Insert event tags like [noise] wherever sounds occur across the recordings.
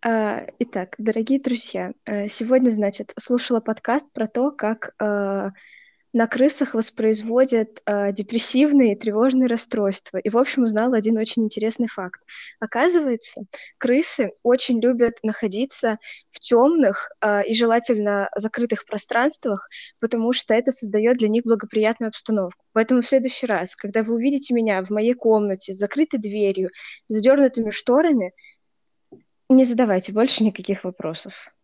А, Итак, дорогие друзья, э, сегодня, значит, слушала подкаст про то, как э, на крысах воспроизводят э, депрессивные и тревожные расстройства. И, в общем, узнала один очень интересный факт. Оказывается, крысы очень любят находиться в темных и желательно закрытых пространствах, потому что это создает для них благоприятную обстановку. Поэтому в следующий раз, когда вы увидите меня в моей комнате с закрытой дверью, задернутыми шторами, не задавайте больше никаких вопросов.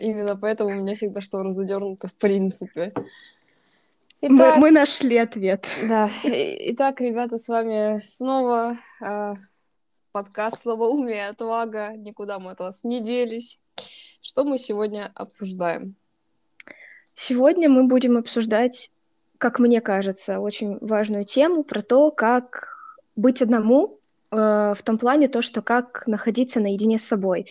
Именно поэтому у меня всегда шторы задернуты в принципе. Итак, мы, мы нашли ответ. Да. Итак, ребята, с вами снова э, подкаст «Слабоумие, отвага». Никуда мы от вас не делись. Что мы сегодня обсуждаем? Сегодня мы будем обсуждать, как мне кажется, очень важную тему про то, как быть одному, э, в том плане то, что как находиться наедине с собой.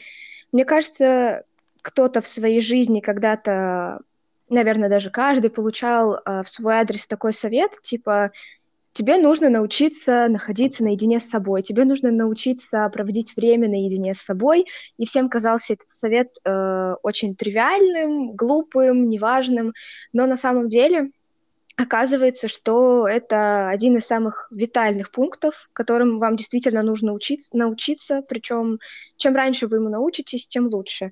Мне кажется, кто-то в своей жизни когда-то, наверное, даже каждый получал э, в свой адрес такой совет, типа тебе нужно научиться находиться наедине с собой, тебе нужно научиться проводить время наедине с собой, и всем казался этот совет э, очень тривиальным, глупым, неважным, но на самом деле оказывается, что это один из самых витальных пунктов, которым вам действительно нужно учиться, научиться, причем чем раньше вы ему научитесь, тем лучше.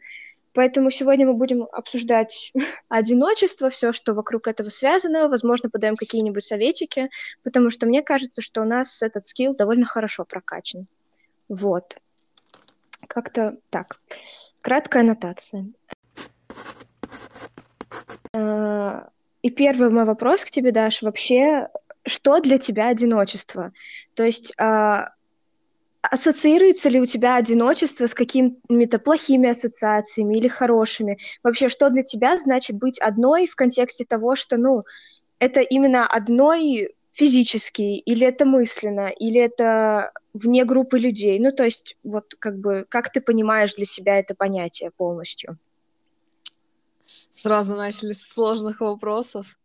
Поэтому сегодня мы будем обсуждать [laughs] одиночество, все, что вокруг этого связано. Возможно, подаем какие-нибудь советики, потому что мне кажется, что у нас этот скилл довольно хорошо прокачан. Вот. Как-то так. Краткая аннотация. А, и первый мой вопрос к тебе, Даш, вообще, что для тебя одиночество? То есть а, Ассоциируется ли у тебя одиночество с какими-то плохими ассоциациями или хорошими? Вообще, что для тебя значит быть одной в контексте того, что, ну, это именно одной физически, или это мысленно, или это вне группы людей? Ну, то есть, вот как бы, как ты понимаешь для себя это понятие полностью? Сразу начали с сложных вопросов.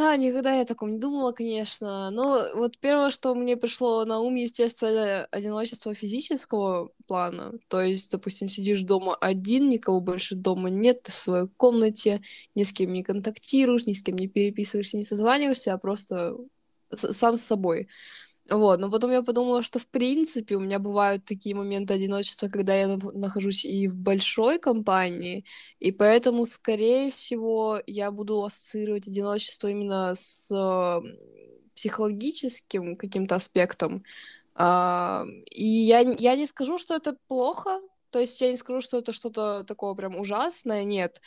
А, никогда я о таком не думала, конечно. Но вот первое, что мне пришло на ум, естественно, одиночество физического плана. То есть, допустим, сидишь дома один, никого больше дома нет, ты в своей комнате, ни с кем не контактируешь, ни с кем не переписываешься, не созваниваешься, а просто сам с собой. Вот, но потом я подумала, что в принципе у меня бывают такие моменты одиночества, когда я нахожусь и в большой компании, и поэтому, скорее всего, я буду ассоциировать одиночество именно с психологическим каким-то аспектом. А, и я, я не скажу, что это плохо, то есть я не скажу, что это что-то такое прям ужасное, нет.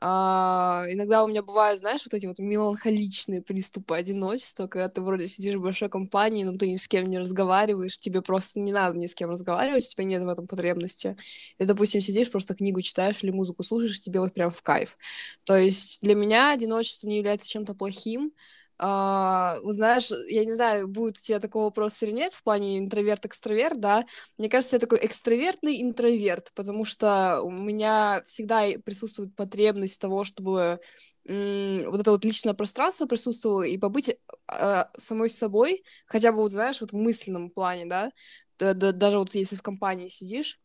А, иногда у меня бывают, знаешь, вот эти вот меланхоличные приступы одиночества, когда ты вроде сидишь в большой компании, но ты ни с кем не разговариваешь, тебе просто не надо ни с кем разговаривать, у тебя нет в этом потребности. И, допустим, сидишь, просто книгу читаешь или музыку слушаешь, тебе вот прям в кайф. То есть для меня одиночество не является чем-то плохим, Uh, знаешь, я не знаю, будет у тебя такой вопрос или нет в плане интроверт-экстраверт, да, мне кажется, я такой экстравертный интроверт, потому что у меня всегда присутствует потребность того, чтобы вот это вот личное пространство присутствовало и побыть э, самой собой, хотя бы, вот знаешь, вот в мысленном плане, да, даже вот если в компании сидишь,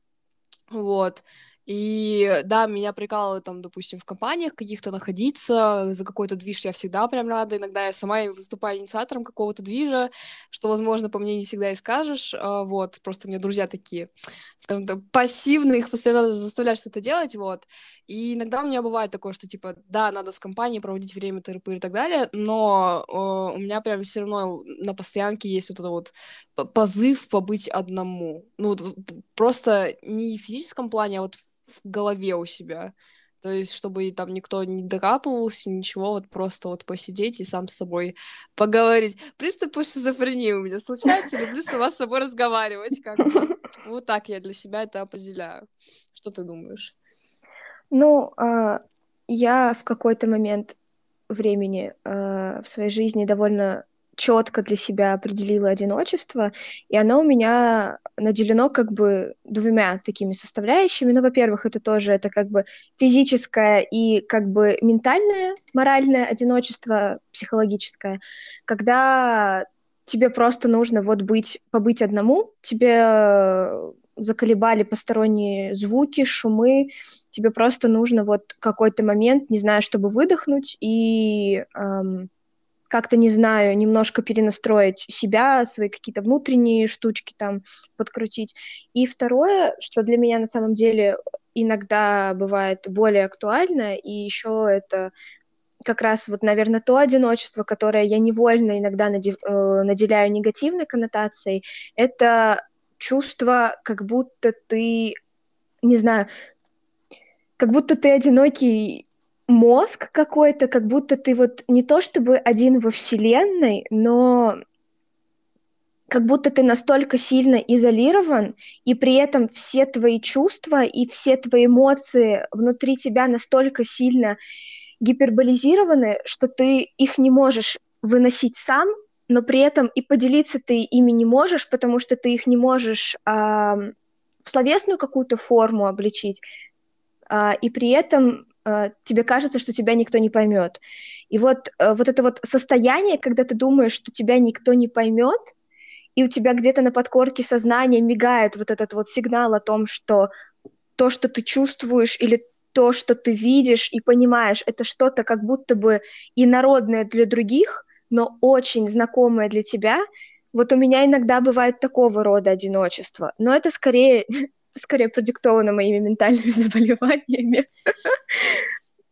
вот, и да, меня прикалывает там, допустим, в компаниях каких-то находиться, за какой-то движ я всегда прям рада. Иногда я сама выступаю инициатором какого-то движа, что, возможно, по мне не всегда и скажешь. А, вот, просто у меня друзья такие, скажем так, пассивные, их постоянно заставляют что-то делать, вот. И иногда у меня бывает такое, что, типа, да, надо с компанией проводить время, тыры и так далее, но э, у меня прям все равно на постоянке есть вот это вот позыв побыть одному. Ну, вот просто не в физическом плане, а вот голове у себя. То есть, чтобы там никто не докапывался, ничего, вот просто вот посидеть и сам с собой поговорить. Приступы шизофрении у меня случаются, люблю сама с собой разговаривать. Как. [laughs] Вот так я для себя это определяю. Что ты думаешь? Ну, э, я в какой-то момент времени э, в своей жизни довольно четко для себя определила одиночество, и оно у меня наделено как бы двумя такими составляющими. Ну, во-первых, это тоже это как бы физическое и как бы ментальное, моральное одиночество, психологическое, когда тебе просто нужно вот быть, побыть одному, тебе заколебали посторонние звуки, шумы, тебе просто нужно вот какой-то момент, не знаю, чтобы выдохнуть и эм, как-то, не знаю, немножко перенастроить себя, свои какие-то внутренние штучки там подкрутить. И второе, что для меня на самом деле иногда бывает более актуально, и еще это как раз вот, наверное, то одиночество, которое я невольно иногда э, наделяю негативной коннотацией, это чувство, как будто ты, не знаю, как будто ты одинокий мозг какой-то, как будто ты вот не то чтобы один во Вселенной, но как будто ты настолько сильно изолирован, и при этом все твои чувства и все твои эмоции внутри тебя настолько сильно гиперболизированы, что ты их не можешь выносить сам, но при этом и поделиться ты ими не можешь, потому что ты их не можешь а, в словесную какую-то форму обличить, а, и при этом тебе кажется, что тебя никто не поймет. И вот, а, вот это вот состояние, когда ты думаешь, что тебя никто не поймет, и у тебя где-то на подкорке сознания мигает вот этот вот сигнал о том, что то, что ты чувствуешь или то, что ты видишь и понимаешь, это что-то как будто бы инородное для других, но очень знакомое для тебя. Вот у меня иногда бывает такого рода одиночество, но это скорее [laughs] скорее продиктовано моими ментальными [laughs] заболеваниями.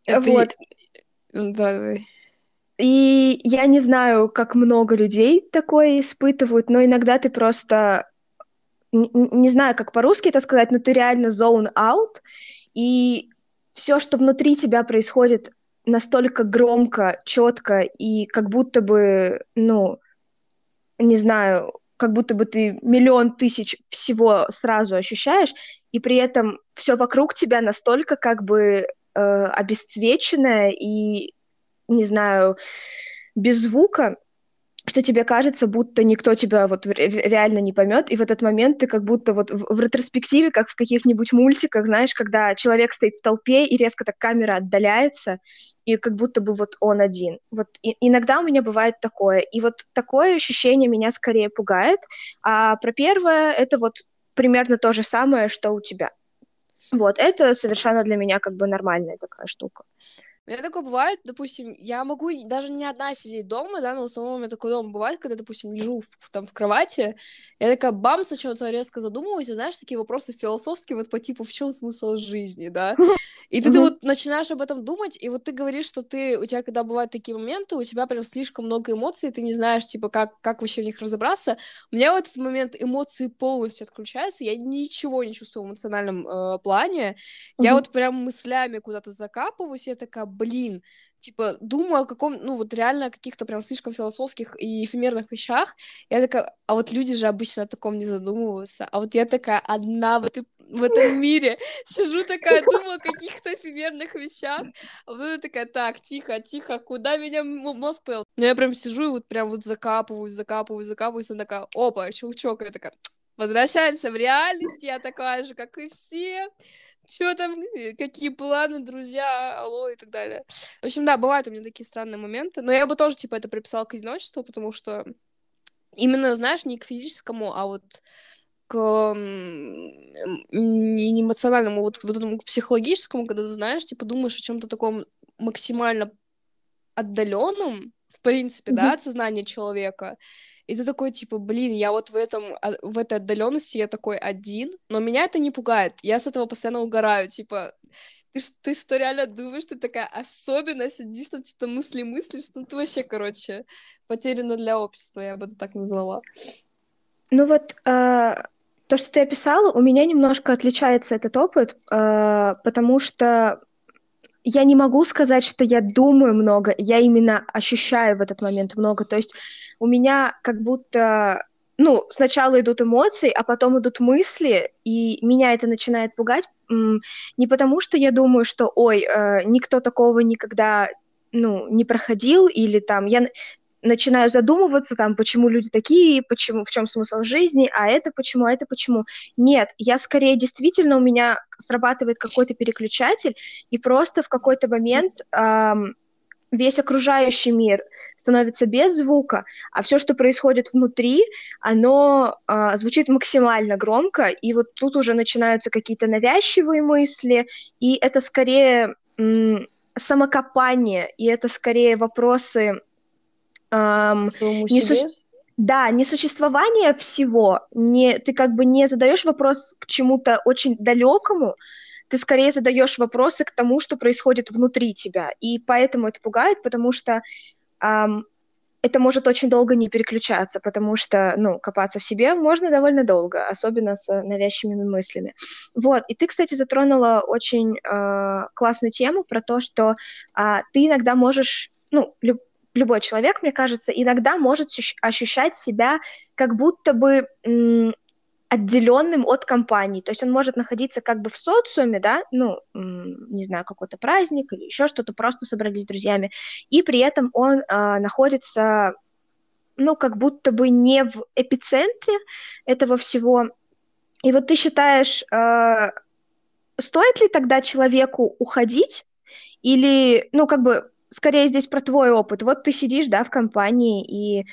Вот. Да, И я не знаю, как много людей такое испытывают, но иногда ты просто не, не знаю, как по-русски это сказать, но ты реально zone out, и все, что внутри тебя происходит, настолько громко, четко и как будто бы, ну, не знаю, как будто бы ты миллион тысяч всего сразу ощущаешь, и при этом все вокруг тебя настолько как бы э, обесцвеченное и, не знаю, без звука, что тебе кажется, будто никто тебя вот реально не поймет, и в этот момент ты как будто вот в, в ретроспективе, как в каких-нибудь мультиках, знаешь, когда человек стоит в толпе, и резко так камера отдаляется, и как будто бы вот он один. Вот и, иногда у меня бывает такое, и вот такое ощущение меня скорее пугает, а про первое это вот примерно то же самое, что у тебя. Вот, это совершенно для меня как бы нормальная такая штука. У меня такое бывает, допустим, я могу даже не одна сидеть дома, да, но в основном у меня такое дома бывает, когда, допустим, лежу в, там в кровати, я такая бамс, о чем-то резко задумываюсь, и знаешь, такие вопросы философские, вот по типу, в чем смысл жизни, да, [laughs] и ты, ты вот начинаешь об этом думать, и вот ты говоришь, что ты, у тебя, когда бывают такие моменты, у тебя прям слишком много эмоций, ты не знаешь, типа, как, как вообще в них разобраться. У меня в этот момент эмоции полностью отключаются, я ничего не чувствую в эмоциональном э, плане, я вот прям мыслями куда-то закапываюсь, я такая, блин, типа, думаю о каком, ну, вот реально о каких-то прям слишком философских и эфемерных вещах. Я такая, а вот люди же обычно о таком не задумываются. А вот я такая одна в, этой, в этом мире [laughs] сижу такая, думаю о каких-то эфемерных вещах. А вот такая, так, тихо, тихо, куда меня мозг повел? Ну, я прям сижу и вот прям вот закапываюсь, закапываюсь, закапываюсь, и такая, опа, щелчок, я такая, возвращаемся в реальность, я такая же, как и все что там, э, какие планы, друзья, алло и так далее. В общем, да, бывают у меня такие странные моменты, но я бы тоже, типа, это приписала к одиночеству, потому что именно, знаешь, не к физическому, а вот к не эмоциональному, вот, вот этому к психологическому, когда ты знаешь, типа, думаешь о чем-то таком максимально отдаленном, в принципе, mm-hmm. да, от сознания человека, и ты такой, типа, блин, я вот в этом, а, в этой отдаленности я такой один, но меня это не пугает, я с этого постоянно угораю, типа, ты, ты что, реально думаешь, ты такая особенно сидишь, там что-то мысли мыслишь, что ты вообще, короче, потеряна для общества, я бы это так назвала. Ну вот, э, то, что ты описала, у меня немножко отличается этот опыт, э, потому что я не могу сказать, что я думаю много, я именно ощущаю в этот момент много. То есть у меня как будто, ну, сначала идут эмоции, а потом идут мысли, и меня это начинает пугать не потому, что я думаю, что, ой, э, никто такого никогда, ну, не проходил, или там, я начинаю задумываться, там, почему люди такие, почему, в чем смысл жизни, а это почему, а это почему. Нет, я скорее действительно у меня срабатывает какой-то переключатель, и просто в какой-то момент эм, весь окружающий мир становится без звука, а все, что происходит внутри, оно э, звучит максимально громко, и вот тут уже начинаются какие-то навязчивые мысли, и это скорее самокопание, и это скорее вопросы эм, не су... Да, не существование всего, не, ты как бы не задаешь вопрос к чему-то очень далекому, ты скорее задаешь вопросы к тому, что происходит внутри тебя. И поэтому это пугает, потому что эм, это может очень долго не переключаться, потому что, ну, копаться в себе можно довольно долго, особенно с навязчивыми мыслями. Вот, и ты, кстати, затронула очень э, классную тему про то, что э, ты иногда можешь, ну, люб, любой человек, мне кажется, иногда может ощущать себя как будто бы отделенным от компании. То есть он может находиться как бы в социуме, да, ну, не знаю, какой-то праздник или еще что-то, просто собрались с друзьями, и при этом он э, находится, ну, как будто бы не в эпицентре этого всего. И вот ты считаешь, э, стоит ли тогда человеку уходить, или, ну, как бы, скорее здесь про твой опыт. Вот ты сидишь, да, в компании, и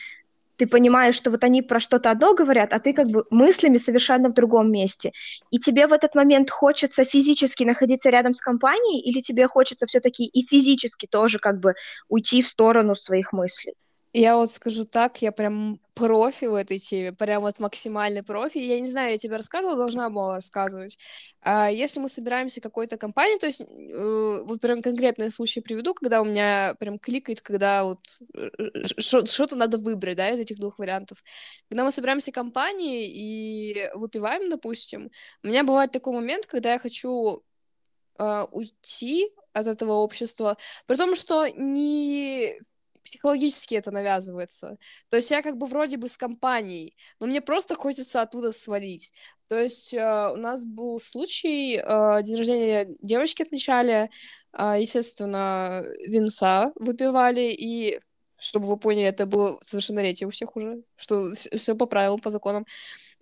ты понимаешь, что вот они про что-то одно говорят, а ты как бы мыслями совершенно в другом месте. И тебе в этот момент хочется физически находиться рядом с компанией, или тебе хочется все-таки и физически тоже как бы уйти в сторону своих мыслей? Я вот скажу так, я прям профи в этой теме, прям вот максимальный профи. Я не знаю, я тебе рассказывала, должна была рассказывать. А если мы собираемся какой-то компании, то есть э, вот прям конкретный случай приведу, когда у меня прям кликает, когда вот э, что-то надо выбрать, да, из этих двух вариантов. Когда мы собираемся компанией и выпиваем, допустим, у меня бывает такой момент, когда я хочу э, уйти от этого общества, при том, что не психологически это навязывается. То есть я как бы вроде бы с компанией, но мне просто хочется оттуда свалить. То есть э, у нас был случай, э, день рождения девочки отмечали, э, естественно, винца выпивали, и, чтобы вы поняли, это было совершеннолетие у всех уже, что все по правилам, по законам.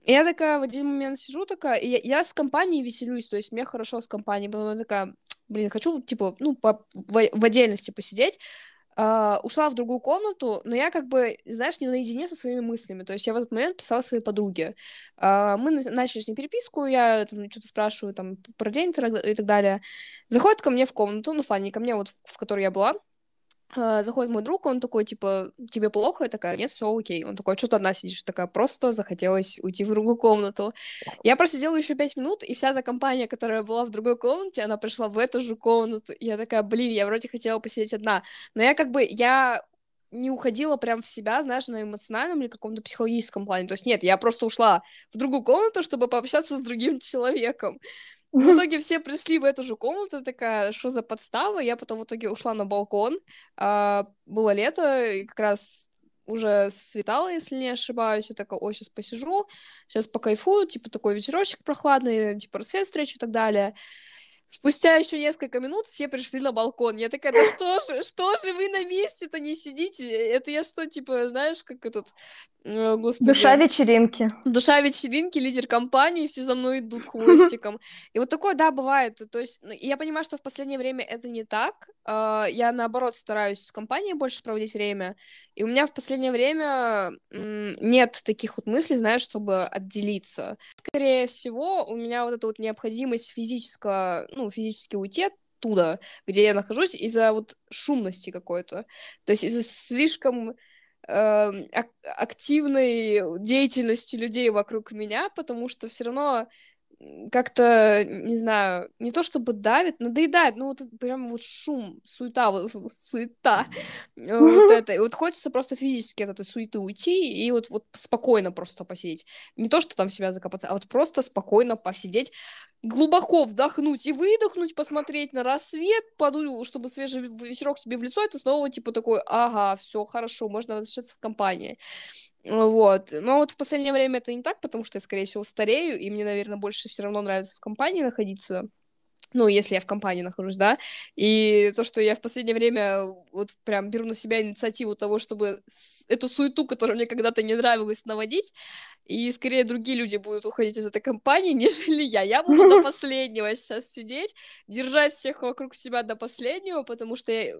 И я такая в один момент сижу такая, и я, я с компанией веселюсь, то есть мне хорошо с компанией, потом я такая, блин, хочу, типа, ну, по, в, в отдельности посидеть, Uh, ушла в другую комнату, но я как бы, знаешь, не наедине со своими мыслями. То есть я в этот момент писала своей подруге. Uh, мы начали с ней переписку, я там что-то спрашиваю там про день и так далее. Заходит ко мне в комнату, ну, Фанни, ко мне вот, в которой я была, заходит мой друг, он такой, типа, тебе плохо? Я такая, нет, все окей. Он такой, что ты одна сидишь? такая, просто захотелось уйти в другую комнату. Я просидела еще пять минут, и вся эта компания, которая была в другой комнате, она пришла в эту же комнату. Я такая, блин, я вроде хотела посидеть одна. Но я как бы, я не уходила прям в себя, знаешь, на эмоциональном или каком-то психологическом плане. То есть нет, я просто ушла в другую комнату, чтобы пообщаться с другим человеком. В итоге все пришли в эту же комнату, такая, что за подстава? Я потом в итоге ушла на балкон. А, было лето, и как раз уже светало, если не ошибаюсь. Я такая, ой, сейчас посижу, сейчас покайфую, типа такой вечерочек прохладный, типа рассвет встречу и так далее. Спустя еще несколько минут все пришли на балкон. Я такая, да что же, что же вы на месте-то не сидите? Это я что, типа, знаешь, как этот, э, господи. Душа вечеринки. Душа вечеринки, лидер компании, все за мной идут [laughs] хвостиком. И вот такое, да, бывает. То есть, ну, я понимаю, что в последнее время это не так. А, я, наоборот, стараюсь с компанией больше проводить время. И у меня в последнее время нет таких вот мыслей, знаешь, чтобы отделиться. Скорее всего, у меня вот эта вот необходимость физического, ну, физически уйти оттуда, где я нахожусь, из-за вот шумности какой-то. То есть из-за слишком э, активной деятельности людей вокруг меня, потому что все равно как-то, не знаю, не то чтобы давит, надоедает, ну вот прям вот шум, суета, вот, суета, вот это. И вот хочется просто физически от этой суеты уйти и вот, вот спокойно просто посидеть. Не то, что там себя закопаться, а вот просто спокойно посидеть, глубоко вдохнуть и выдохнуть, посмотреть на рассвет, подую, чтобы свежий ветерок себе в лицо, это снова типа такой, ага, все хорошо, можно возвращаться в компании. Вот. Но вот в последнее время это не так, потому что я, скорее всего, старею, и мне, наверное, больше все равно нравится в компании находиться. Ну, если я в компании нахожусь, да, и то, что я в последнее время вот прям беру на себя инициативу того, чтобы эту суету, которая мне когда-то не нравилась, наводить, и скорее другие люди будут уходить из этой компании, [laughs] нежели я. Я буду до [laughs] последнего сейчас сидеть, держать всех вокруг себя до последнего, потому что я...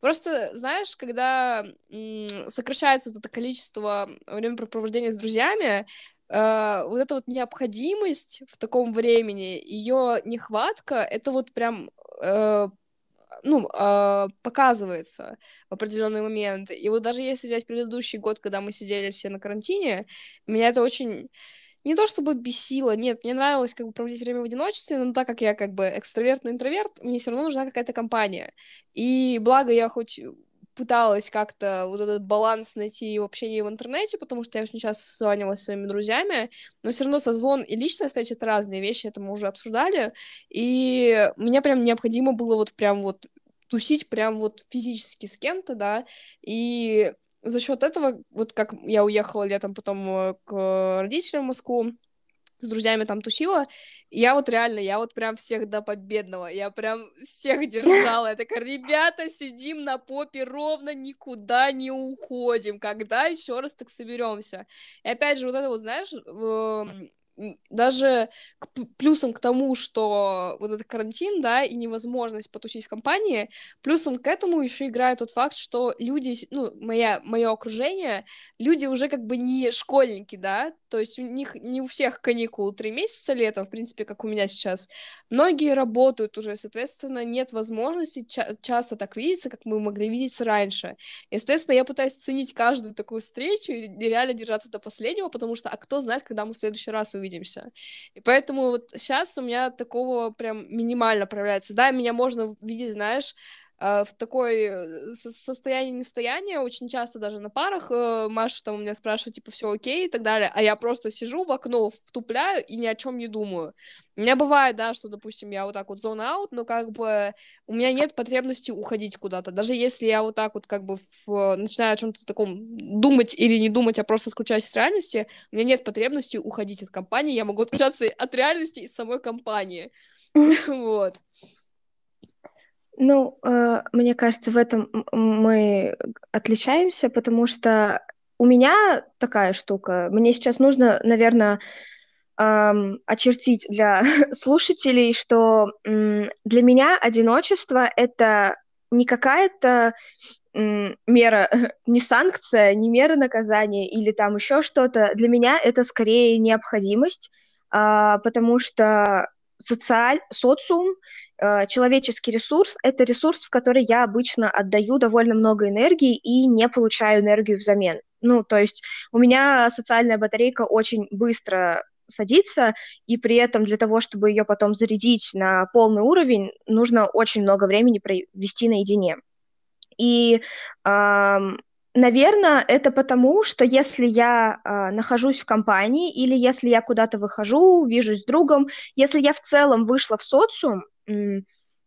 просто, знаешь, когда сокращается вот это количество времяпрепровождения с друзьями, э, вот эта вот необходимость в таком времени, ее нехватка, это вот прям э, ну, э, показывается в определенный момент. И вот даже если взять предыдущий год, когда мы сидели все на карантине, меня это очень не то чтобы бесило, нет, мне нравилось как бы проводить время в одиночестве, но так как я как бы экстраверт, но интроверт, мне все равно нужна какая-то компания. И благо я хоть пыталась как-то вот этот баланс найти в общении в интернете, потому что я очень часто созванивалась с своими друзьями, но все равно созвон и личная встреча — это разные вещи, это мы уже обсуждали, и мне прям необходимо было вот прям вот тусить прям вот физически с кем-то, да, и за счет этого, вот как я уехала летом потом э, к родителям в Москву, с друзьями там тусила, я вот реально, я вот прям всех до победного, я прям всех [laughs] держала, я такая, ребята, сидим на попе ровно, никуда не уходим, когда еще раз так соберемся. И опять же, вот это вот, знаешь, даже к плюсом к тому, что вот этот карантин, да, и невозможность потусить в компании, плюсом к этому еще играет тот факт, что люди, ну, моя, мое окружение, люди уже как бы не школьники, да, то есть у них не у всех каникулы три месяца летом, в принципе, как у меня сейчас. Многие работают уже, соответственно, нет возможности ча- часто так видеться, как мы могли видеться раньше. Естественно, я пытаюсь ценить каждую такую встречу и реально держаться до последнего, потому что, а кто знает, когда мы в следующий раз увидимся. И поэтому вот сейчас у меня такого прям минимально проявляется. Да, меня можно видеть, знаешь, в такой э, состоянии нестояния, очень часто даже на парах э, Маша там у меня спрашивает, типа, все окей и так далее, а я просто сижу в окно, втупляю и ни о чем не думаю. У меня бывает, да, что, допустим, я вот так вот зона аут, но как бы у меня нет потребности уходить куда-то. Даже если я вот так вот как бы в... начинаю о чем-то таком думать или не думать, а просто отключаюсь от реальности, у меня нет потребности уходить от компании, я могу отключаться от реальности и самой компании. [laughs] Вот. Ну, э, мне кажется, в этом мы отличаемся, потому что у меня такая штука. Мне сейчас нужно, наверное, очертить для [laughs] слушателей, что для меня одиночество это не какая-то мера, [laughs] не санкция, не мера наказания или там еще что-то. Для меня это скорее необходимость, э, потому что социаль, социум человеческий ресурс — это ресурс, в который я обычно отдаю довольно много энергии и не получаю энергию взамен. Ну, то есть у меня социальная батарейка очень быстро садится, и при этом для того, чтобы ее потом зарядить на полный уровень, нужно очень много времени провести наедине. И, эм, наверное, это потому, что если я э, нахожусь в компании или если я куда-то выхожу, вижусь с другом, если я в целом вышла в социум,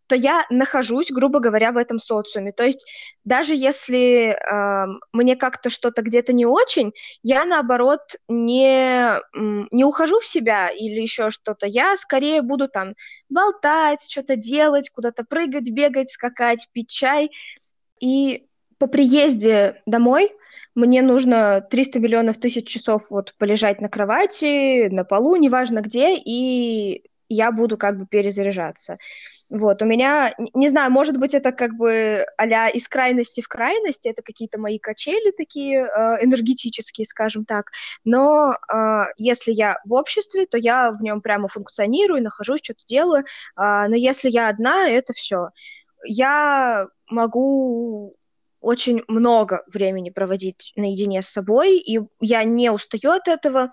то я нахожусь, грубо говоря, в этом социуме. То есть даже если э, мне как-то что-то где-то не очень, я наоборот не, не ухожу в себя или еще что-то. Я скорее буду там болтать, что-то делать, куда-то прыгать, бегать, скакать, пить чай. И по приезде домой мне нужно 300 миллионов тысяч часов вот полежать на кровати, на полу, неважно где, и я буду как бы перезаряжаться. Вот, у меня, не знаю, может быть, это как бы а из крайности в крайности, это какие-то мои качели такие э, энергетические, скажем так, но э, если я в обществе, то я в нем прямо функционирую, нахожусь, что-то делаю, э, но если я одна, это все. Я могу очень много времени проводить наедине с собой, и я не устаю от этого,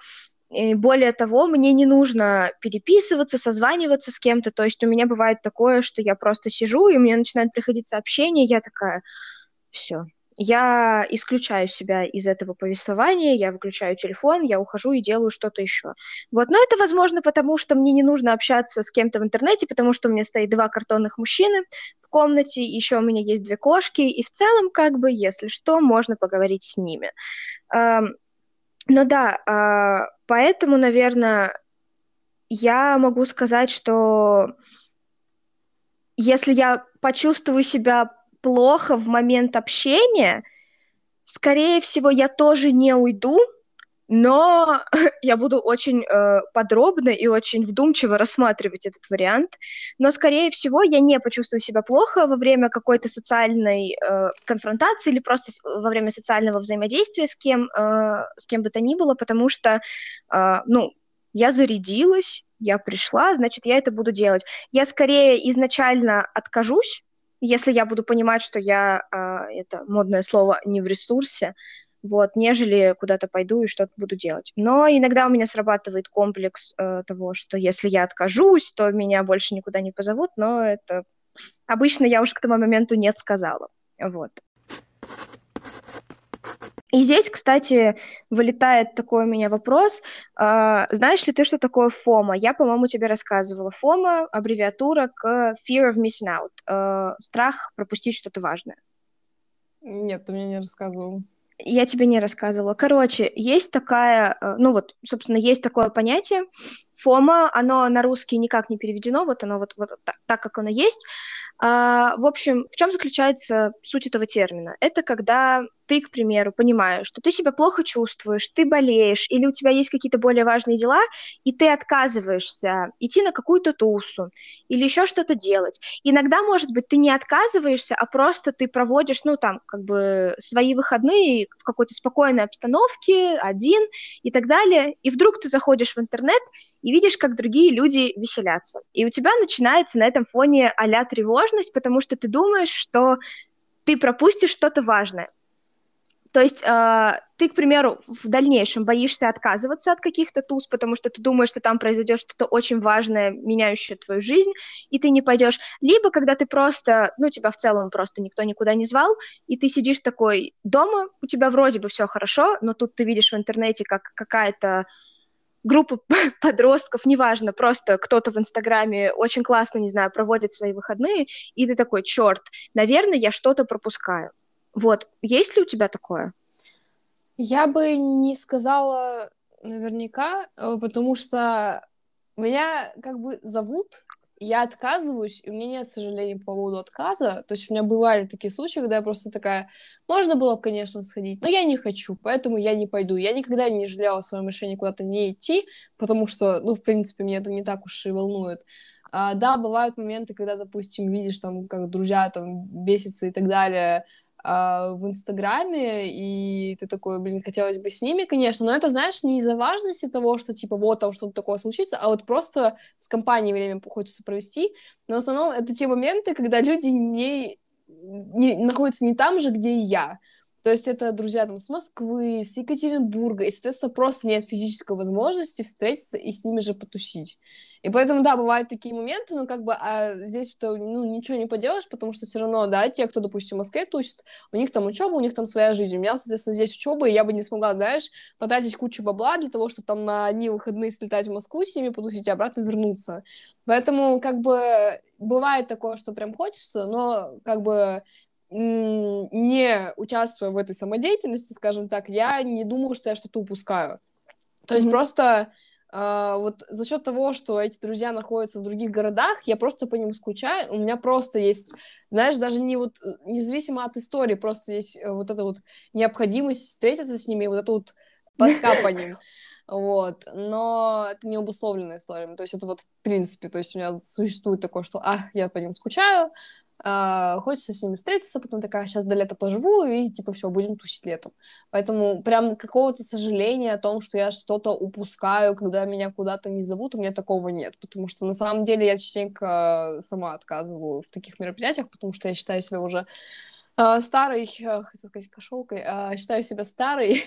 и более того, мне не нужно переписываться, созваниваться с кем-то. То есть у меня бывает такое, что я просто сижу, и мне начинает приходить сообщение, я такая, все, я исключаю себя из этого повествования, я выключаю телефон, я ухожу и делаю что-то еще. Вот, но это возможно потому, что мне не нужно общаться с кем-то в интернете, потому что у меня стоит два картонных мужчины в комнате, еще у меня есть две кошки, и в целом, как бы, если что, можно поговорить с ними. Ну да, а, поэтому, наверное, я могу сказать, что если я почувствую себя плохо в момент общения, скорее всего, я тоже не уйду, но [laughs] я буду очень э, подробно и очень вдумчиво рассматривать этот вариант. Но, скорее всего, я не почувствую себя плохо во время какой-то социальной э, конфронтации или просто во время социального взаимодействия с кем, э, с кем бы то ни было, потому что, э, ну, я зарядилась, я пришла, значит, я это буду делать. Я скорее изначально откажусь, если я буду понимать, что я, э, это модное слово, не в ресурсе, вот, нежели куда-то пойду и что-то буду делать. Но иногда у меня срабатывает комплекс э, того, что если я откажусь, то меня больше никуда не позовут, но это обычно я уже к тому моменту нет сказала. Вот. И здесь, кстати, вылетает такой у меня вопрос. А, знаешь ли ты, что такое FOMO? Я, по-моему, тебе рассказывала. FOMO — аббревиатура к Fear of Missing Out. А, страх пропустить что-то важное. Нет, ты мне не рассказывал. Я тебе не рассказывала. Короче, есть такая, э, ну вот, собственно, есть такое понятие. FOMO, оно на русский никак не переведено, вот оно вот, вот так, так, как оно есть. А, в общем, в чем заключается суть этого термина? Это когда ты, к примеру, понимаешь, что ты себя плохо чувствуешь, ты болеешь, или у тебя есть какие-то более важные дела, и ты отказываешься идти на какую-то тусу или еще что-то делать. Иногда, может быть, ты не отказываешься, а просто ты проводишь, ну, там, как бы свои выходные в какой-то спокойной обстановке, один и так далее, и вдруг ты заходишь в интернет и видишь, как другие люди веселятся. И у тебя начинается на этом фоне а тревожность, потому что ты думаешь, что ты пропустишь что-то важное. То есть э, ты, к примеру, в дальнейшем боишься отказываться от каких-то туз, потому что ты думаешь, что там произойдет что-то очень важное, меняющее твою жизнь, и ты не пойдешь. Либо когда ты просто, ну, тебя в целом просто никто никуда не звал, и ты сидишь такой дома, у тебя вроде бы все хорошо, но тут ты видишь в интернете, как какая-то группа [laughs] подростков, неважно, просто кто-то в Инстаграме очень классно, не знаю, проводит свои выходные, и ты такой, черт, наверное, я что-то пропускаю. Вот, есть ли у тебя такое? Я бы не сказала наверняка, э, потому что меня как бы зовут, я отказываюсь, и у меня нет сожалений по поводу отказа. То есть у меня бывали такие случаи, когда я просто такая, можно было бы, конечно, сходить, но я не хочу, поэтому я не пойду. Я никогда не жалела о своем решении куда-то не идти, потому что, ну, в принципе, меня это не так уж и волнует. А, да, бывают моменты, когда, допустим, видишь, там, как друзья там бесятся и так далее, в Инстаграме, и ты такой, блин, хотелось бы с ними, конечно, но это, знаешь, не из-за важности того, что, типа, вот там что-то такое случится, а вот просто с компанией время хочется провести, но в основном это те моменты, когда люди не, не находятся не там же, где и я, то есть это друзья там с Москвы, с Екатеринбурга, и, соответственно, просто нет физической возможности встретиться и с ними же потусить. И поэтому, да, бывают такие моменты, но как бы а здесь что, ну, ничего не поделаешь, потому что все равно, да, те, кто, допустим, в Москве тусит, у них там учеба, у них там своя жизнь. У меня, соответственно, здесь учеба, и я бы не смогла, знаешь, потратить кучу бабла для того, чтобы там на одни выходные слетать в Москву с ними потусить и обратно вернуться. Поэтому, как бы, бывает такое, что прям хочется, но, как бы, не участвуя в этой самодеятельности, скажем так, я не думаю, что я что-то упускаю. То mm-hmm. есть просто э, вот за счет того, что эти друзья находятся в других городах, я просто по ним скучаю. У меня просто есть, знаешь, даже не вот независимо от истории, просто есть э, вот эта вот необходимость встретиться с ними, вот это вот тоска по [laughs] ним. Вот, но это не обусловленная история. То есть это вот в принципе, то есть у меня существует такое, что, а, я по ним скучаю, Uh, хочется с ними встретиться, потом такая, сейчас до лета поживу, и типа все, будем тусить летом. Поэтому прям какого-то сожаления о том, что я что-то упускаю, когда меня куда-то не зовут, у меня такого нет, потому что на самом деле я частенько сама отказываю в таких мероприятиях, потому что я считаю себя уже uh, старой, uh, хотел сказать, кошелкой, uh, считаю себя старой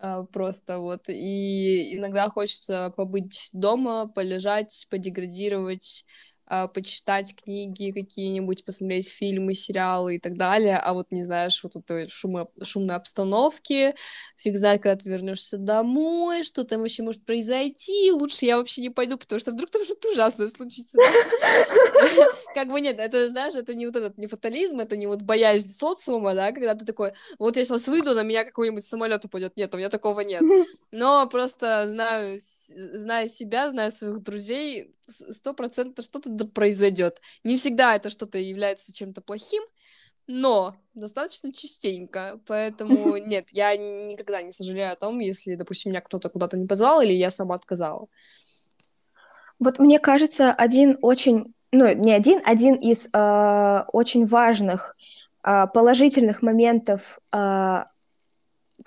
uh, [laughs] просто вот, и иногда хочется побыть дома, полежать, подеградировать, а, почитать книги какие-нибудь, посмотреть фильмы, сериалы и так далее, а вот не знаешь вот этой шумы, шумной обстановки, фиг знает, когда ты вернешься домой, что там вообще может произойти, лучше я вообще не пойду, потому что вдруг там что-то ужасное случится. [laughs] Как бы нет, это, знаешь, это не вот этот, не фатализм, это не вот боязнь социума, да, когда ты такой, вот я сейчас выйду, на меня какой-нибудь самолет упадет. Нет, у меня такого нет. [laughs] Но просто знаю, зная себя, зная своих друзей, сто процентов что-то произойдет. Не всегда это что-то является чем-то плохим, но достаточно частенько, поэтому [laughs] нет, я никогда не сожалею о том, если, допустим, меня кто-то куда-то не позвал или я сама отказала. Вот мне кажется, один очень, ну не один, один из э, очень важных э, положительных моментов э,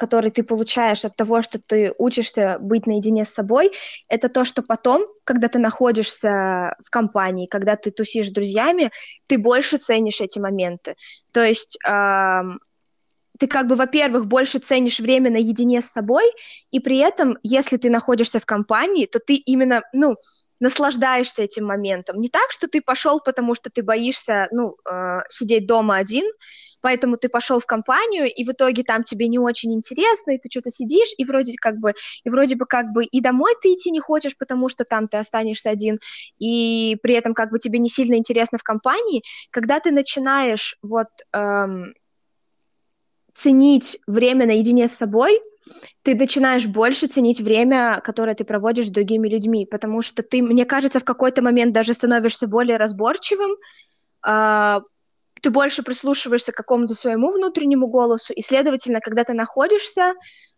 который ты получаешь от того, что ты учишься быть наедине с собой, это то, что потом, когда ты находишься в компании, когда ты тусишь с друзьями, ты больше ценишь эти моменты. То есть ты как бы, во-первых, больше ценишь время наедине с собой, и при этом, если ты находишься в компании, то ты именно, ну, наслаждаешься этим моментом. Не так, что ты пошел, потому что ты боишься, ну, э, сидеть дома один, поэтому ты пошел в компанию, и в итоге там тебе не очень интересно, и ты что-то сидишь, и вроде как бы, и вроде бы как бы и домой ты идти не хочешь, потому что там ты останешься один, и при этом как бы тебе не сильно интересно в компании, когда ты начинаешь вот эм, ценить время наедине с собой, ты начинаешь больше ценить время, которое ты проводишь с другими людьми, потому что ты, мне кажется, в какой-то момент даже становишься более разборчивым, э, ты больше прислушиваешься к какому-то своему внутреннему голосу, и, следовательно, когда ты находишься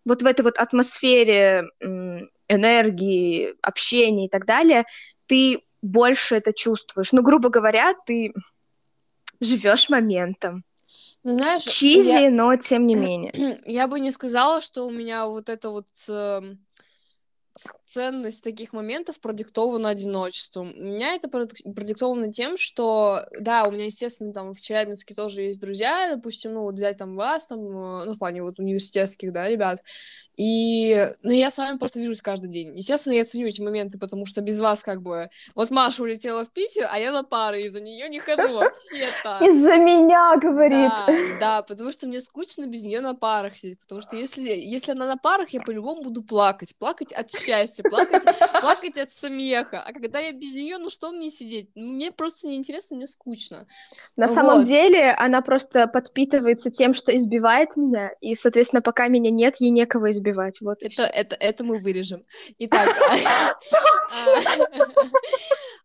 вот в этой вот атмосфере энергии, общения и так далее, ты больше это чувствуешь. Ну, грубо говоря, ты живешь моментом. Ну, знаешь, Чизи, я... но тем не менее. [clears throat] Я бы не сказала, что у меня вот это вот эм, ценность таких моментов продиктована одиночеством. У меня это продиктовано тем, что, да, у меня, естественно, там в Челябинске тоже есть друзья, допустим, ну, вот взять там вас, там, э, ну, в плане вот университетских, да, ребят, и, ну, я с вами просто вижусь каждый день. Естественно, я ценю эти моменты, потому что без вас как бы... Вот Маша улетела в Питер, а я на пары, из-за нее не хожу вообще-то. Из-за меня, говорит. Да, да, потому что мне скучно без нее на парах сидеть, потому что если, если она на парах, я по-любому буду плакать, плакать от счастья, плакать, плакать от смеха. А когда я без нее, ну что мне сидеть? Ну, мне просто неинтересно, мне скучно. На вот. самом деле, она просто подпитывается тем, что избивает меня, и, соответственно, пока меня нет, ей некого избивать избивать. Вот это, это, это мы вырежем. Итак, [laughs]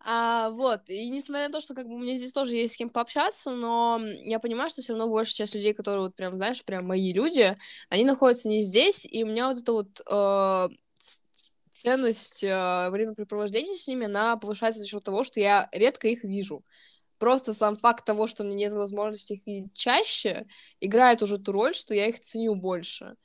а, вот, и несмотря на то, что как бы у меня здесь тоже есть с кем пообщаться, но я понимаю, что все равно большая часть людей, которые вот прям, знаешь, прям мои люди, они находятся не здесь, и у меня вот это вот э, ценность э, времяпрепровождения с ними, она повышается за счет того, что я редко их вижу. Просто сам факт того, что у меня нет возможности их видеть чаще, играет уже ту роль, что я их ценю больше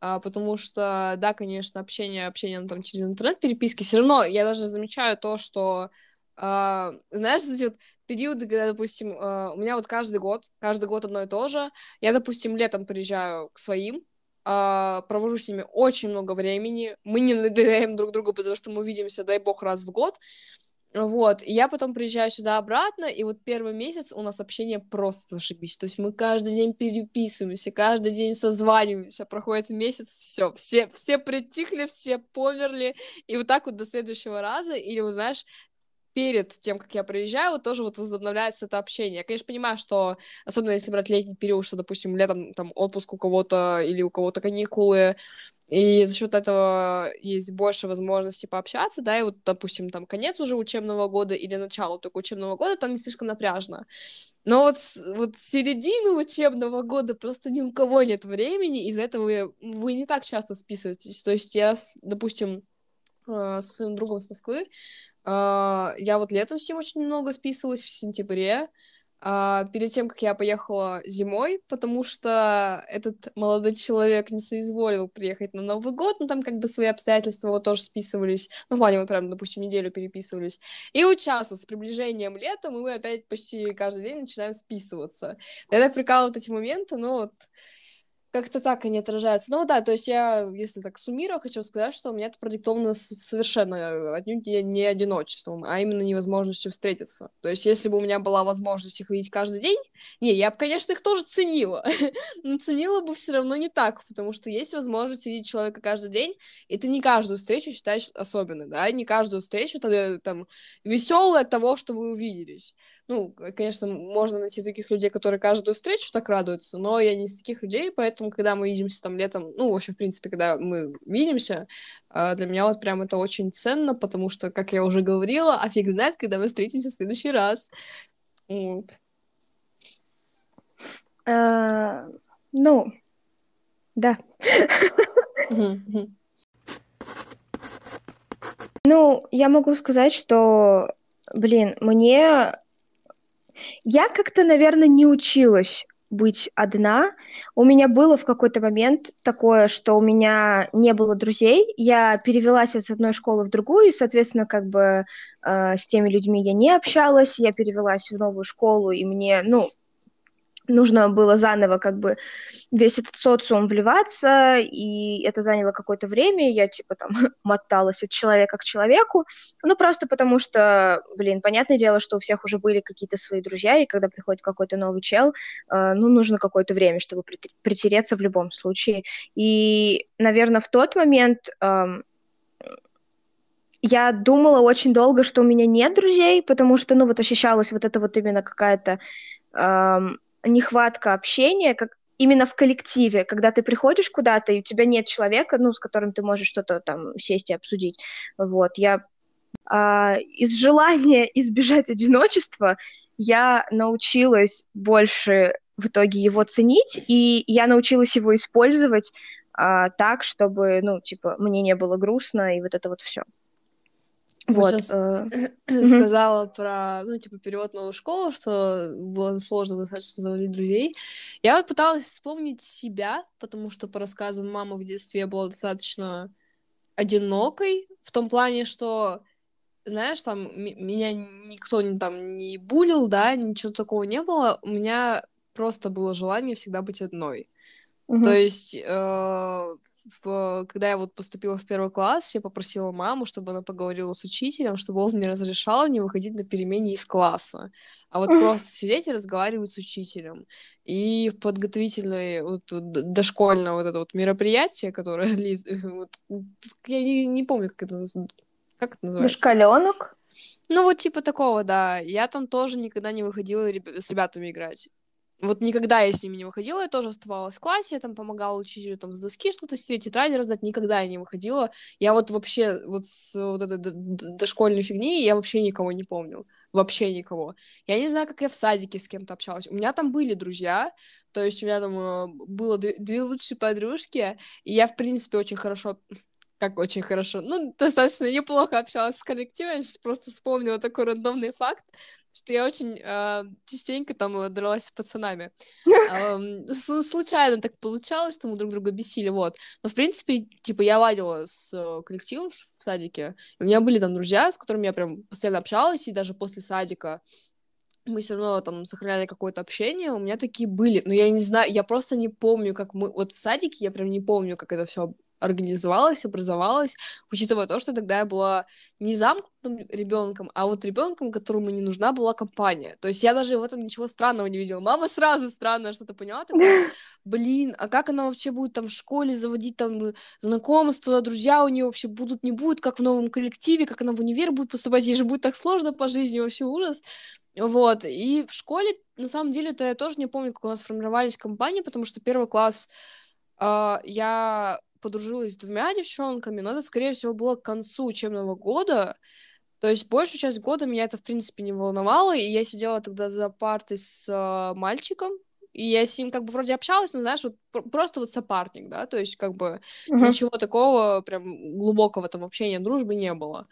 а, потому что, да, конечно, общение общением там через интернет-переписки, все равно я даже замечаю то, что, а, знаешь, эти вот периоды, когда, допустим, а, у меня вот каждый год, каждый год одно и то же, я, допустим, летом приезжаю к своим, провожу с ними очень много времени, мы не надоедаем друг другу, потому что мы видимся, дай бог, раз в год, вот, и я потом приезжаю сюда обратно, и вот первый месяц у нас общение просто зашибись. То есть мы каждый день переписываемся, каждый день созваниваемся, проходит месяц, все, все, все притихли, все померли, и вот так вот до следующего раза, или, вот знаешь, перед тем, как я приезжаю, тоже вот возобновляется это общение. Я, конечно, понимаю, что, особенно если брать летний период, что, допустим, летом там отпуск у кого-то или у кого-то каникулы, и за счет этого есть больше возможностей пообщаться, да, и вот, допустим, там конец уже учебного года или начало только учебного года, там не слишком напряжно. Но вот, вот середину учебного года просто ни у кого нет времени, из-за этого вы, вы не так часто списываетесь. То есть я, допустим, э, со своим другом с Москвы, э, я вот летом с ним очень много списывалась в сентябре, а, перед тем, как я поехала зимой, потому что этот молодой человек не соизволил приехать на Новый год, но там как бы свои обстоятельства вот тоже списывались, ну, в плане вот прям, допустим, неделю переписывались. И вот сейчас вот с приближением лета мы опять почти каждый день начинаем списываться. Я так прикалываю вот эти моменты, но вот как-то так они отражаются. Ну да, то есть я, если так суммирую, хочу сказать, что у меня это продиктовано совершенно э, отнюдь не, одиночеством, а именно невозможностью встретиться. То есть если бы у меня была возможность их видеть каждый день, не, я бы, конечно, их тоже ценила, [laughs] но ценила бы все равно не так, потому что есть возможность видеть человека каждый день, и ты не каждую встречу считаешь особенной, да, не каждую встречу ты, там веселой от того, что вы увиделись. Ну, конечно, можно найти таких людей, которые каждую встречу так радуются, но я не из таких людей, поэтому, когда мы видимся там летом, ну, в общем, в принципе, когда мы видимся, а, для меня вот прям это очень ценно, потому что, как я уже говорила, а фиг знает, когда мы встретимся в следующий раз. Вот. А, ну, да. Ну, я могу сказать, что, блин, мне... Я как-то, наверное, не училась быть одна. У меня было в какой-то момент такое, что у меня не было друзей. Я перевелась из одной школы в другую, и, соответственно, как бы э, с теми людьми я не общалась. Я перевелась в новую школу, и мне, ну, нужно было заново как бы весь этот социум вливаться, и это заняло какое-то время, я типа там [laughs] моталась от человека к человеку, ну просто потому что, блин, понятное дело, что у всех уже были какие-то свои друзья, и когда приходит какой-то новый чел, э, ну нужно какое-то время, чтобы притереться в любом случае. И, наверное, в тот момент э, я думала очень долго, что у меня нет друзей, потому что, ну, вот ощущалась вот это вот именно какая-то эм, нехватка общения, как именно в коллективе, когда ты приходишь куда-то, и у тебя нет человека, ну, с которым ты можешь что-то там сесть и обсудить. Вот, я а, из желания [laughs] избежать одиночества я научилась больше в итоге его ценить, и я научилась его использовать а, так, чтобы, ну, типа, мне не было грустно, и вот это вот все. Вот. Сейчас э... [clears throat] [clears throat] сказала про, ну, типа, перевод в новую школу, что было сложно достаточно заводить друзей. Я вот пыталась вспомнить себя, потому что по рассказам мамы в детстве я была достаточно одинокой, в том плане, что, знаешь, там меня никто не, там не булил, да, ничего такого не было, у меня просто было желание всегда быть одной. Mm-hmm. То есть э, в, когда я вот поступила в первый класс, я попросила маму, чтобы она поговорила с учителем, чтобы он мне разрешал не выходить на перемене из класса, а вот просто сидеть и разговаривать с учителем. И в подготовительное, вот, дошкольное вот это вот мероприятие, которое [laughs] вот, я не, не помню, как это, как это называется. Дошкаленок? Ну, вот типа такого, да. Я там тоже никогда не выходила с ребятами играть вот никогда я с ними не выходила, я тоже оставалась в классе, я там помогала учителю там с доски что-то стереть, тетради раздать, никогда я не выходила. Я вот вообще вот с вот этой дошкольной фигни я вообще никого не помню. Вообще никого. Я не знаю, как я в садике с кем-то общалась. У меня там были друзья, то есть у меня там э, было две лучшие подружки, и я, в принципе, очень хорошо как очень хорошо, ну, достаточно неплохо общалась с коллективом, я сейчас просто вспомнила такой рандомный факт, что я очень э, частенько там дралась с пацанами. [laughs] Э, случайно так получалось, что мы друг друга бесили, вот. Но, в принципе, типа, я ладила с э, коллективом в садике. У меня были там друзья, с которыми я прям постоянно общалась, и даже после садика мы все равно там сохраняли какое-то общение, у меня такие были, но я не знаю, я просто не помню, как мы, вот в садике я прям не помню, как это все организовалась, образовалась, учитывая то, что тогда я была не замкнутым ребенком, а вот ребенком, которому не нужна была компания. То есть я даже в этом ничего странного не видела. Мама сразу странно что-то поняла, такая, [laughs] блин, а как она вообще будет там в школе заводить там знакомства, друзья у нее вообще будут, не будут, как в новом коллективе, как она в универ будет поступать, ей же будет так сложно по жизни, вообще ужас. Вот, и в школе, на самом деле-то я тоже не помню, как у нас формировались компании, потому что первый класс Uh, я подружилась с двумя девчонками, но это, скорее всего, было к концу учебного года. То есть большую часть года меня это, в принципе, не волновало, и я сидела тогда за партой с э, мальчиком, и я с ним как бы вроде общалась, но, знаешь, вот просто вот сопартник, да, то есть как бы uh-huh. ничего такого прям глубокого там общения, дружбы не было.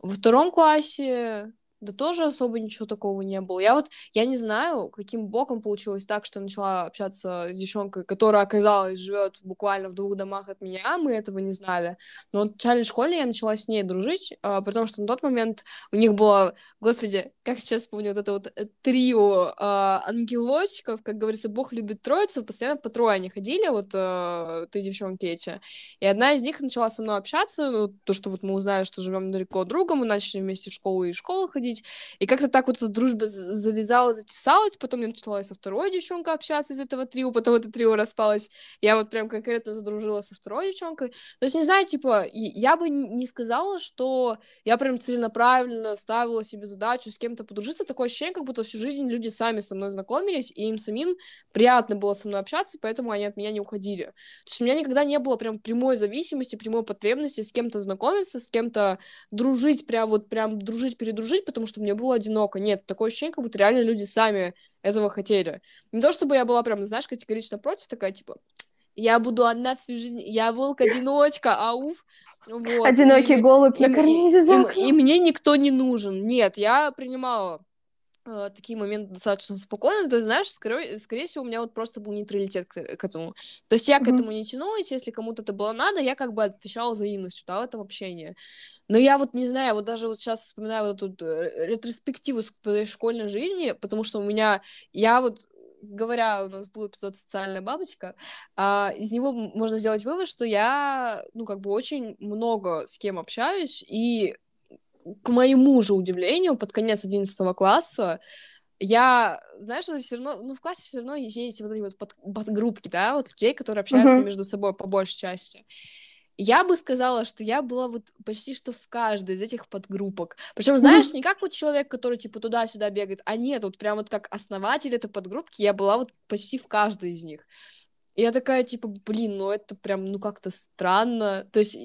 Во втором классе да тоже особо ничего такого не было. Я вот, я не знаю, каким боком получилось так, что начала общаться с девчонкой, которая оказалась живет буквально в двух домах от меня, мы этого не знали. Но вот в начальной школе я начала с ней дружить, а, потому что на тот момент у них было, господи, как сейчас помню, вот это вот э, трио а, ангелочков, как говорится, Бог любит троицу, постоянно по трое они ходили, вот а, ты девчонки эти. И одна из них начала со мной общаться, ну, то, что вот мы узнали, что живем далеко от друга, мы начали вместе в школу и в школу ходить, ходить. И как-то так вот эта дружба завязалась, затесалась, потом я начала со второй девчонкой общаться из этого трио, потом это трио распалось. Я вот прям конкретно задружилась со второй девчонкой. То есть, не знаю, типа, я бы не сказала, что я прям целенаправленно ставила себе задачу с кем-то подружиться. Такое ощущение, как будто всю жизнь люди сами со мной знакомились, и им самим приятно было со мной общаться, поэтому они от меня не уходили. То есть у меня никогда не было прям прямой зависимости, прямой потребности с кем-то знакомиться, с кем-то дружить, прям вот прям дружить, передружить, потому что мне было одиноко. Нет, такое ощущение, как будто реально люди сами этого хотели. Не то, чтобы я была прям, знаешь, категорично против, такая, типа, я буду одна всю жизнь, я волк-одиночка, [laughs] ауф. Вот. Одинокий и, голубь и, на карнизе и, и, и мне никто не нужен. Нет, я принимала такие моменты достаточно спокойно. То есть, знаешь, скорее, скорее всего, у меня вот просто был нейтралитет к, к этому. То есть я mm-hmm. к этому не тянулась, если кому-то это было надо, я как бы отвечала взаимностью, да, в этом общении. Но я вот не знаю, вот даже вот сейчас вспоминаю вот эту э, ретроспективу своей школьной жизни, потому что у меня, я вот говоря, у нас был эпизод «Социальная бабочка», а, из него можно сделать вывод, что я, ну, как бы очень много с кем общаюсь, и к моему же удивлению, под конец 11 класса я, знаешь, все равно, ну, в классе все равно есть вот эти вот под, подгруппки, да, вот людей, которые общаются uh-huh. между собой по большей части. Я бы сказала, что я была вот почти что в каждой из этих подгруппок. Причем, знаешь, не как вот человек, который типа туда-сюда бегает, а нет, вот прям вот как основатель этой подгруппки, я была вот почти в каждой из них. И я такая, типа, блин, ну это прям, ну как-то странно. То есть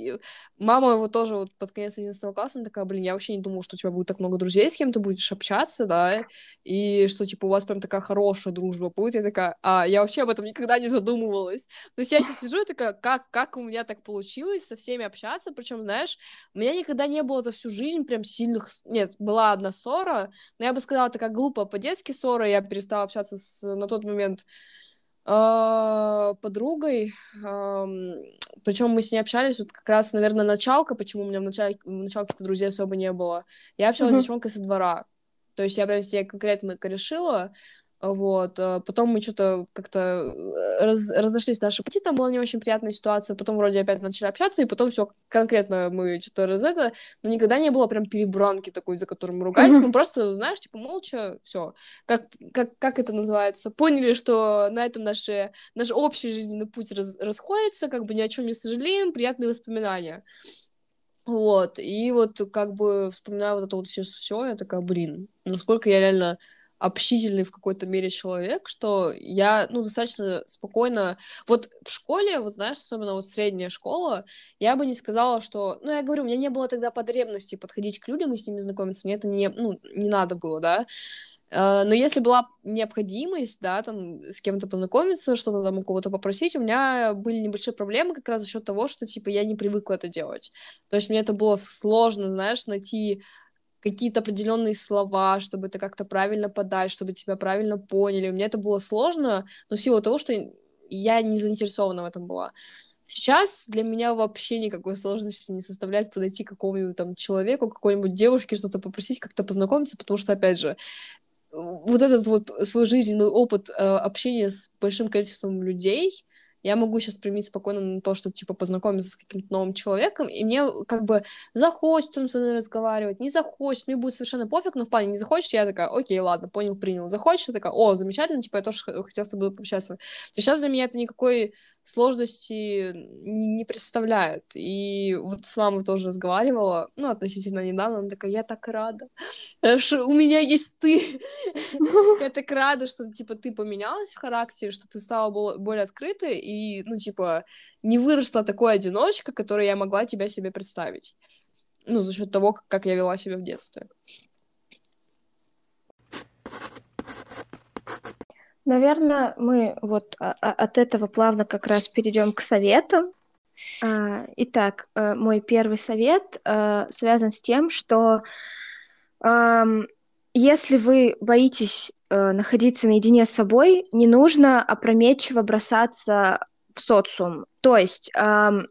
мама его тоже вот под конец 11 класса, она такая, блин, я вообще не думала, что у тебя будет так много друзей, с кем ты будешь общаться, да, и что, типа, у вас прям такая хорошая дружба будет. Я такая, а, я вообще об этом никогда не задумывалась. То есть я сейчас сижу и такая, как, как у меня так получилось со всеми общаться, причем, знаешь, у меня никогда не было за всю жизнь прям сильных... Нет, была одна ссора, но я бы сказала, такая глупая по-детски ссора, я перестала общаться с, на тот момент подругой, причем мы с ней общались, вот как раз, наверное, началка, почему у меня в начале, в началке-то друзей особо не было. Я общалась mm-hmm. с девчонкой со двора, то есть я прям с ней конкретно решила, вот, а потом мы что-то как-то э, раз, разошлись наши пути, там была не очень приятная ситуация, потом вроде опять начали общаться, и потом все конкретно мы что-то раз это, но никогда не было прям перебранки такой, за которым мы ругались, мы просто, знаешь, типа молча, все, как, как, как это называется, поняли, что на этом наш, наш общий жизненный путь раз, расходится, как бы ни о чем не сожалеем, приятные воспоминания. Вот, и вот как бы вспоминаю вот это вот сейчас все, я такая, блин, насколько я реально общительный в какой-то мере человек, что я, ну, достаточно спокойно... Вот в школе, вот знаешь, особенно вот средняя школа, я бы не сказала, что... Ну, я говорю, у меня не было тогда потребности подходить к людям и с ними знакомиться, мне это не, ну, не надо было, да, э, но если была необходимость, да, там, с кем-то познакомиться, что-то там у кого-то попросить, у меня были небольшие проблемы как раз за счет того, что, типа, я не привыкла это делать. То есть мне это было сложно, знаешь, найти какие-то определенные слова, чтобы это как-то правильно подать, чтобы тебя правильно поняли. У меня это было сложно, но в силу того, что я не заинтересована в этом была. Сейчас для меня вообще никакой сложности не составляет подойти к какому-нибудь там человеку, какой-нибудь девушке, что-то попросить, как-то познакомиться, потому что, опять же, вот этот вот свой жизненный опыт э, общения с большим количеством людей, я могу сейчас применить спокойно на то, что, типа, познакомиться с каким-то новым человеком, и мне, как бы, захочет он со мной разговаривать, не захочет, мне будет совершенно пофиг, но в плане не захочет, я такая, окей, ладно, понял, принял. Захочет, я такая, о, замечательно, типа, я тоже хотела с тобой пообщаться. То есть сейчас для меня это никакой сложности не, не представляют. И вот с мамой тоже разговаривала, ну, относительно недавно, она такая, я так рада, что у меня есть ты. [laughs] Я так рада, что, типа, ты поменялась в характере, что ты стала более открытой и, ну, типа, не выросла такой одиночка, которой я могла тебя себе представить. Ну, за счет того, как я вела себя в детстве. Наверное, мы вот а, а, от этого плавно как раз перейдем к советам. А, итак, э, мой первый совет э, связан с тем, что если вы боитесь э, находиться наедине с собой, не нужно опрометчиво бросаться в социум. То есть вам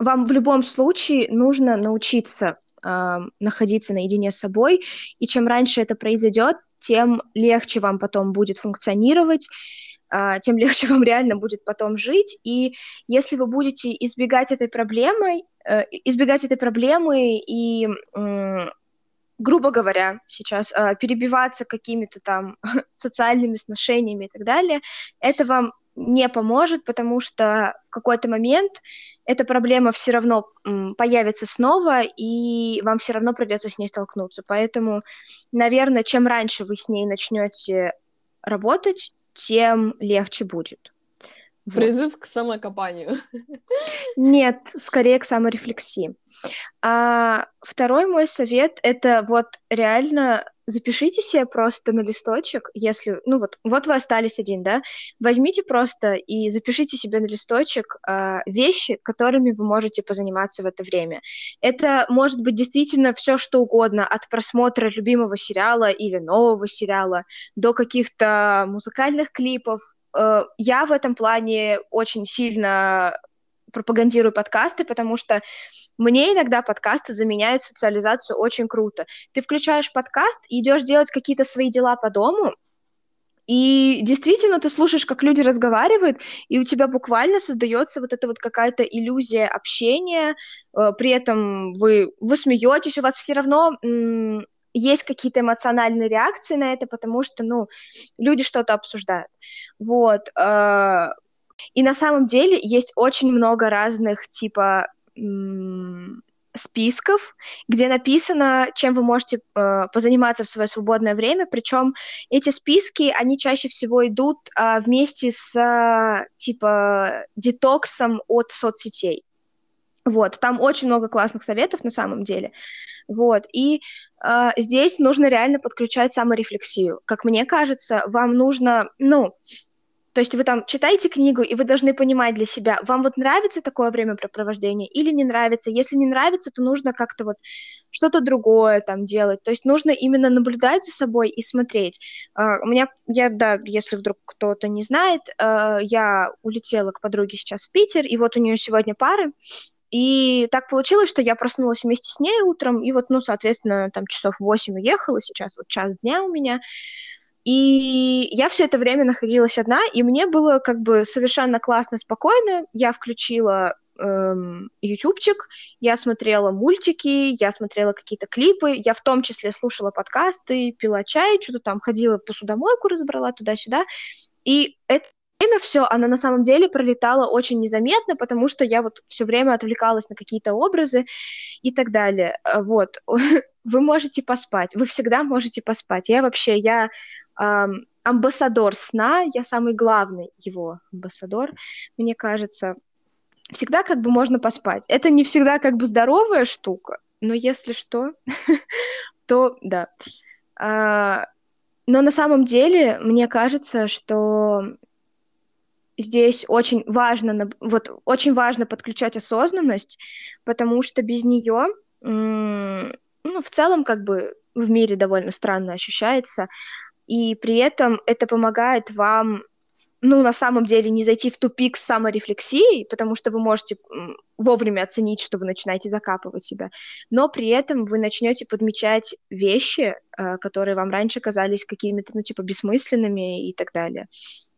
в любом случае нужно научиться находиться наедине с собой, и чем раньше это произойдет, тем легче вам потом будет функционировать, а, тем легче вам реально будет потом жить. И если вы будете избегать этой проблемы, э, избегать этой проблемы и грубо говоря, сейчас э, перебиваться какими-то там [laughs] социальными сношениями и так далее, это вам не поможет, потому что в какой-то момент эта проблема все равно появится снова, и вам все равно придется с ней столкнуться. Поэтому, наверное, чем раньше вы с ней начнете работать, тем легче будет. Призыв к самокопанию. [laughs] Нет, скорее к саморефлексии. А второй мой совет это вот реально запишите себе просто на листочек, если, ну вот, вот вы остались один, да, возьмите просто и запишите себе на листочек э, вещи, которыми вы можете позаниматься в это время. Это может быть действительно все что угодно, от просмотра любимого сериала или нового сериала до каких-то музыкальных клипов. Э, я в этом плане очень сильно пропагандирую подкасты, потому что мне иногда подкасты заменяют социализацию очень круто. Ты включаешь подкаст, идешь делать какие-то свои дела по дому, и действительно, ты слушаешь, как люди разговаривают, и у тебя буквально создается вот эта вот какая-то иллюзия общения, э, при этом вы, вы смеетесь, у вас все равно есть какие-то эмоциональные реакции на это, потому что, ну, люди что-то обсуждают. Вот. Э- и на самом деле есть очень много разных типа списков, где написано, чем вы можете э, позаниматься в свое свободное время. Причем эти списки, они чаще всего идут э, вместе с э, типа детоксом от соцсетей. Вот, там очень много классных советов на самом деле. Вот, и здесь нужно реально подключать саморефлексию. Как мне кажется, вам нужно, ну, то есть вы там читаете книгу, и вы должны понимать для себя, вам вот нравится такое времяпрепровождение или не нравится. Если не нравится, то нужно как-то вот что-то другое там делать. То есть нужно именно наблюдать за собой и смотреть. Uh, у меня, я, да, если вдруг кто-то не знает, uh, я улетела к подруге сейчас в Питер, и вот у нее сегодня пары, и так получилось, что я проснулась вместе с ней утром, и вот, ну, соответственно, там часов 8 уехала, сейчас вот час дня у меня, и я все это время находилась одна, и мне было как бы совершенно классно, спокойно. Я включила эм, ютубчик, я смотрела мультики, я смотрела какие-то клипы, я в том числе слушала подкасты, пила чай, что-то там ходила посудомойку, разобрала туда-сюда. И это время все, оно на самом деле пролетало очень незаметно, потому что я вот все время отвлекалась на какие-то образы и так далее. Вот. [laughs] Вы можете поспать, вы всегда можете поспать. Я вообще, я эм, амбассадор сна, я самый главный его амбассадор, мне кажется. Всегда как бы можно поспать. Это не всегда как бы здоровая штука, но если что, [laughs] то да. А, но на самом деле мне кажется, что здесь очень важно, вот очень важно подключать осознанность, потому что без нее, ну, в целом, как бы в мире довольно странно ощущается, и при этом это помогает вам ну, на самом деле, не зайти в тупик с саморефлексией, потому что вы можете вовремя оценить, что вы начинаете закапывать себя, но при этом вы начнете подмечать вещи, э, которые вам раньше казались какими-то, ну, типа, бессмысленными и так далее.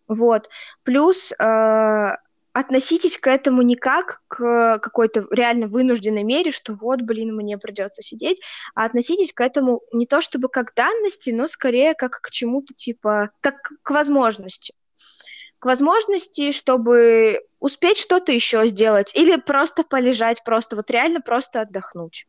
Вот. Плюс э, относитесь к этому не как к какой-то реально вынужденной мере, что вот, блин, мне придется сидеть, а относитесь к этому не то чтобы как данности, но скорее как к чему-то типа, как к возможности. К возможности, чтобы успеть что-то еще сделать или просто полежать, просто вот реально просто отдохнуть.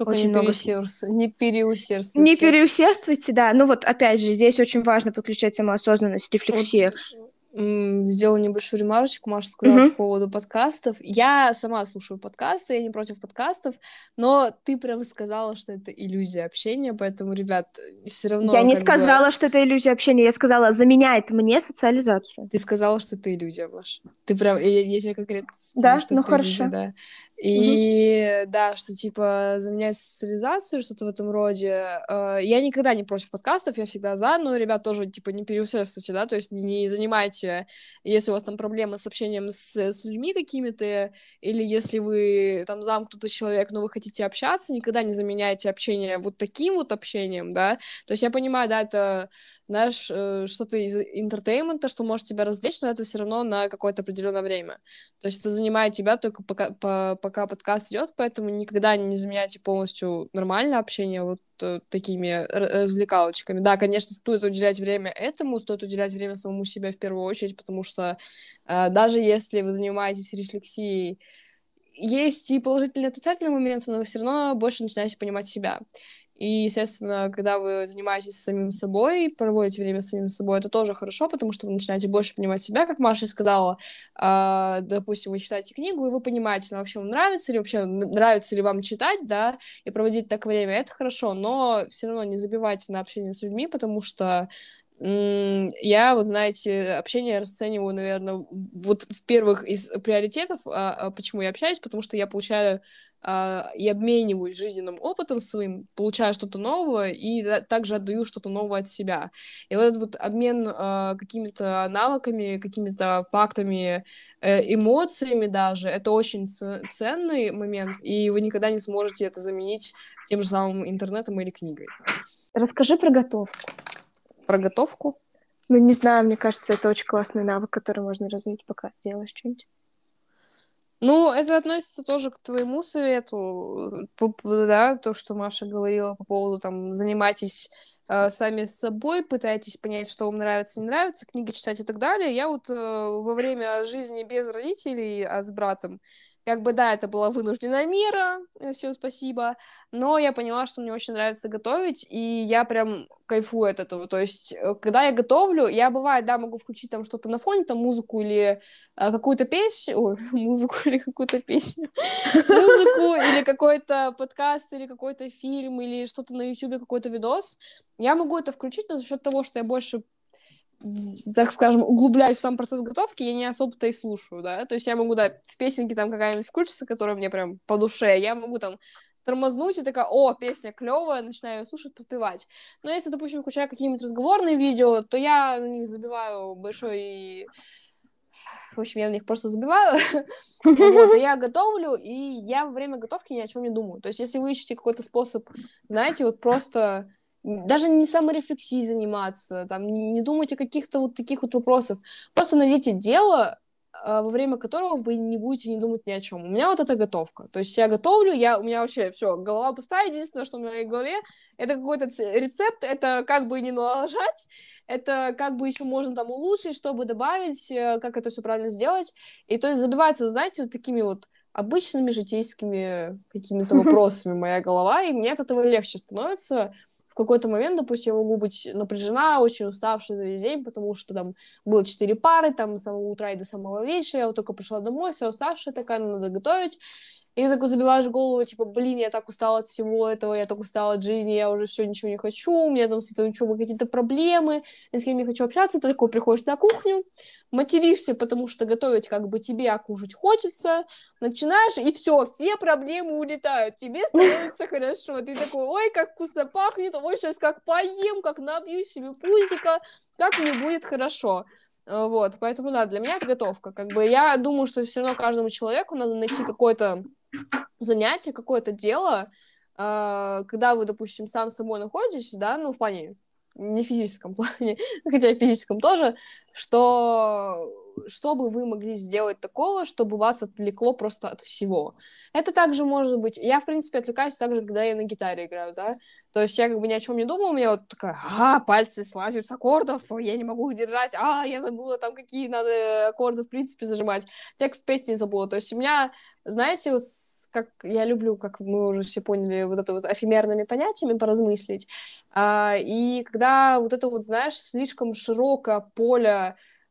Только очень не, много... переусердс... не переусердствуйте. Не переусердствуйте, да. Ну вот, опять же, здесь очень важно подключать самоосознанность, рефлексию. Вот сделала небольшую ремарочку, Маша сказала uh-huh. по поводу подкастов. Я сама слушаю подкасты, я не против подкастов, но ты прям сказала, что это иллюзия общения, поэтому, ребят, все равно... Я не сказала, бы... что это иллюзия общения, я сказала, заменяет мне социализацию. Ты сказала, что это иллюзия, Маша. Ты прям... Я, я тебе конкретно Да, что ну хорошо. Иллюзия, да. И угу. да, что типа заменять социализацию, что-то в этом роде. Э, я никогда не против подкастов, я всегда за, но, ребят, тоже типа не переусердствуйте, да, то есть не занимайте, если у вас там проблемы с общением с, с людьми какими-то, или если вы там замкнутый человек, но вы хотите общаться, никогда не заменяйте общение вот таким вот общением, да. То есть я понимаю, да, это знаешь, э, что-то из entertainment а, что может тебя развлечь, но это все равно на какое-то определенное время. То есть это занимает тебя только пока, по, пока подкаст идет, поэтому никогда не заменяйте полностью нормальное общение вот э, такими развлекалочками. Да, конечно, стоит уделять время этому, стоит уделять время самому себе в первую очередь, потому что э, даже если вы занимаетесь рефлексией есть и положительные, и отрицательные моменты, но вы все равно больше начинаете понимать себя. И, естественно, когда вы занимаетесь самим собой, проводите время с самим собой, это тоже хорошо, потому что вы начинаете больше понимать себя, как Маша сказала. Э, допустим, вы читаете книгу, и вы понимаете, ну, вообще вам нравится, или вообще нравится ли вам читать, да, и проводить так время, это хорошо, но все равно не забивайте на общение с людьми, потому что я, вот знаете, общение расцениваю, наверное, вот в первых из приоритетов, а, а, почему я общаюсь, потому что я получаю а, и обмениваюсь жизненным опытом своим, получаю что-то новое и также отдаю что-то новое от себя. И вот этот вот обмен какими-то навыками, какими-то фактами, э, эмоциями даже, это очень ценный момент, и вы никогда не сможете это заменить тем же самым интернетом или книгой. Расскажи про готовку про готовку? Ну, не знаю, мне кажется, это очень классный навык, который можно развить, пока делаешь что-нибудь. Ну, это относится тоже к твоему совету, да, то, что Маша говорила по поводу, там, занимайтесь э, сами с собой, пытайтесь понять, что вам нравится, не нравится, книги читать и так далее. Я вот э, во время жизни без родителей, а с братом, как бы, да, это была вынужденная мера, э, всем спасибо, но я поняла, что мне очень нравится готовить, и я прям кайфую от этого. То есть, э, когда я готовлю, я, бывает, да, могу включить там что-то на фоне, там музыку или э, какую-то песню, ой, [laughs] музыку или какую-то песню, [laughs] музыку или какой-то подкаст, или какой-то фильм, или что-то на YouTube, какой-то видос. Я могу это включить, но за счет того, что я больше так скажем, углубляюсь в сам процесс готовки, я не особо-то и слушаю, да, то есть я могу, да, в песенке там какая-нибудь включится, которая мне прям по душе, я могу там тормознуть и такая, о, песня клевая, начинаю ее слушать, подпевать. Но если, допустим, включаю какие-нибудь разговорные видео, то я на них забиваю большой в общем, я на них просто забиваю. [laughs] вот, я готовлю, и я во время готовки ни о чем не думаю. То есть, если вы ищете какой-то способ, знаете, вот просто даже не саморефлексией заниматься, там, не, не думать о каких-то вот таких вот вопросах. Просто найдите дело, а, во время которого вы не будете не думать ни о чем. У меня вот эта готовка. То есть я готовлю, я, у меня вообще все, голова пустая. Единственное, что в моей голове, это какой-то рецепт, это как бы не налажать, это как бы еще можно там улучшить, чтобы добавить, э, как это все правильно сделать. И то есть забивается, знаете, вот такими вот обычными житейскими какими-то [laughs] вопросами моя голова, и мне от этого легче становится какой-то момент, допустим, я могу быть напряжена, очень уставшая за весь день, потому что там было четыре пары, там с самого утра и до самого вечера, я вот только пришла домой, вся уставшая такая, ну, надо готовить, и ты такой забиваешь голову, типа, блин, я так устала от всего этого, я так устала от жизни, я уже все ничего не хочу, у меня там с этой учебой какие-то проблемы, я с кем не хочу общаться, ты такой приходишь на кухню, материшься, потому что готовить как бы тебе, а кушать хочется, начинаешь, и все, все проблемы улетают, тебе становится [laughs] хорошо, ты такой, ой, как вкусно пахнет, ой, сейчас как поем, как набью себе пузика, как мне будет хорошо. Вот, поэтому, да, для меня это готовка. Как бы я думаю, что все равно каждому человеку надо найти какой-то занятие, какое-то дело, э, когда вы, допустим, сам собой находитесь, да, ну, в плане не в физическом [laughs] плане, хотя в физическом тоже, что что бы вы могли сделать такого, чтобы вас отвлекло просто от всего. Это также может быть... Я, в принципе, отвлекаюсь также, когда я на гитаре играю, да, то есть я как бы ни о чем не думала, у меня вот такая, а, пальцы слазят с аккордов, я не могу их держать, а, я забыла там, какие надо аккорды, в принципе, зажимать. Текст песни забыла. То есть у меня, знаете, вот как я люблю, как мы уже все поняли, вот это вот эфемерными понятиями поразмыслить. А, и когда вот это вот, знаешь, слишком широкое поле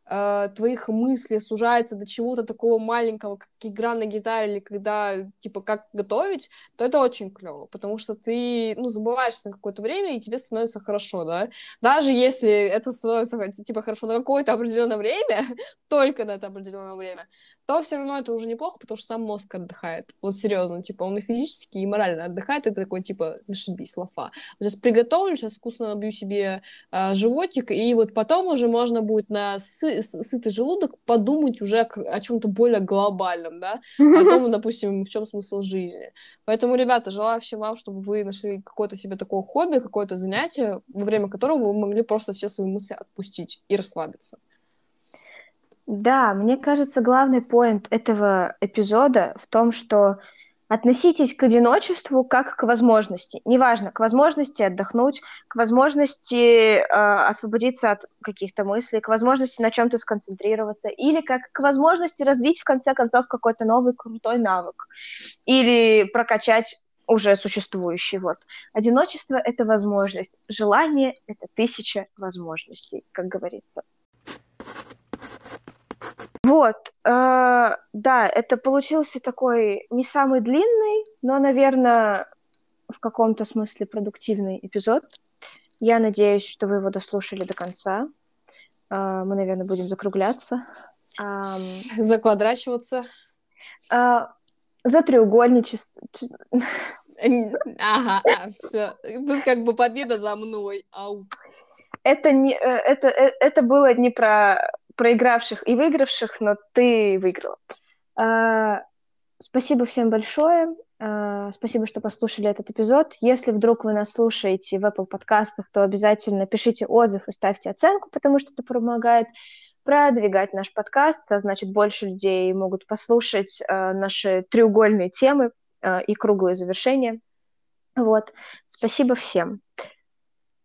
э, твоих мыслей сужается до чего-то такого маленького, как игра на гитаре, или когда, типа, как готовить, то это очень клево, потому что ты, ну, забываешься на какое-то время, и тебе становится хорошо, да. Даже если это становится, типа, хорошо на какое-то определенное время, [laughs] только на это определенное время, то все равно это уже неплохо, потому что сам мозг отдыхает. Вот серьезно, типа, он и физически, и морально отдыхает, и ты такой, типа, зашибись, лафа. Сейчас приготовлю, сейчас вкусно набью себе э, животик, и вот потом уже можно будет на сы- сытый желудок подумать уже о чем-то более глобальном, да, о [laughs] том, допустим, в чем смысл жизни. Поэтому, ребята, желаю всем вам, чтобы вы нашли какое-то себе такое хобби, какое-то занятие, во время которого вы могли просто все свои мысли отпустить и расслабиться. Да, мне кажется, главный поинт этого эпизода в том, что относитесь к одиночеству как к возможности. Неважно, к возможности отдохнуть, к возможности э, освободиться от каких-то мыслей, к возможности на чем-то сконцентрироваться, или как к возможности развить в конце концов какой-то новый крутой навык, или прокачать уже существующий. Вот. Одиночество — это возможность, желание — это тысяча возможностей, как говорится. Вот, э, да, это получился такой не самый длинный, но, наверное, в каком-то смысле продуктивный эпизод. Я надеюсь, что вы его дослушали до конца. Э, мы, наверное, будем закругляться. Э, [laughs] Заквадрачиваться. Э, за треугольничество. [laughs] Ага, а, все. Тут как бы победа за мной. Ау. Это, не, э, это, э, это было не про проигравших и выигравших, но ты выиграла. А, спасибо всем большое. А, спасибо, что послушали этот эпизод. Если вдруг вы нас слушаете в Apple подкастах, то обязательно пишите отзыв и ставьте оценку, потому что это помогает продвигать наш подкаст, а значит, больше людей могут послушать э, наши треугольные темы э, и круглые завершения. Вот. Спасибо всем.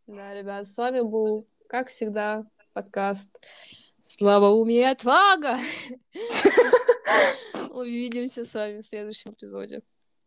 Да, ребят, с вами был, как всегда, подкаст Слава уме и отвага! [laughs] [laughs] Увидимся с вами в следующем эпизоде.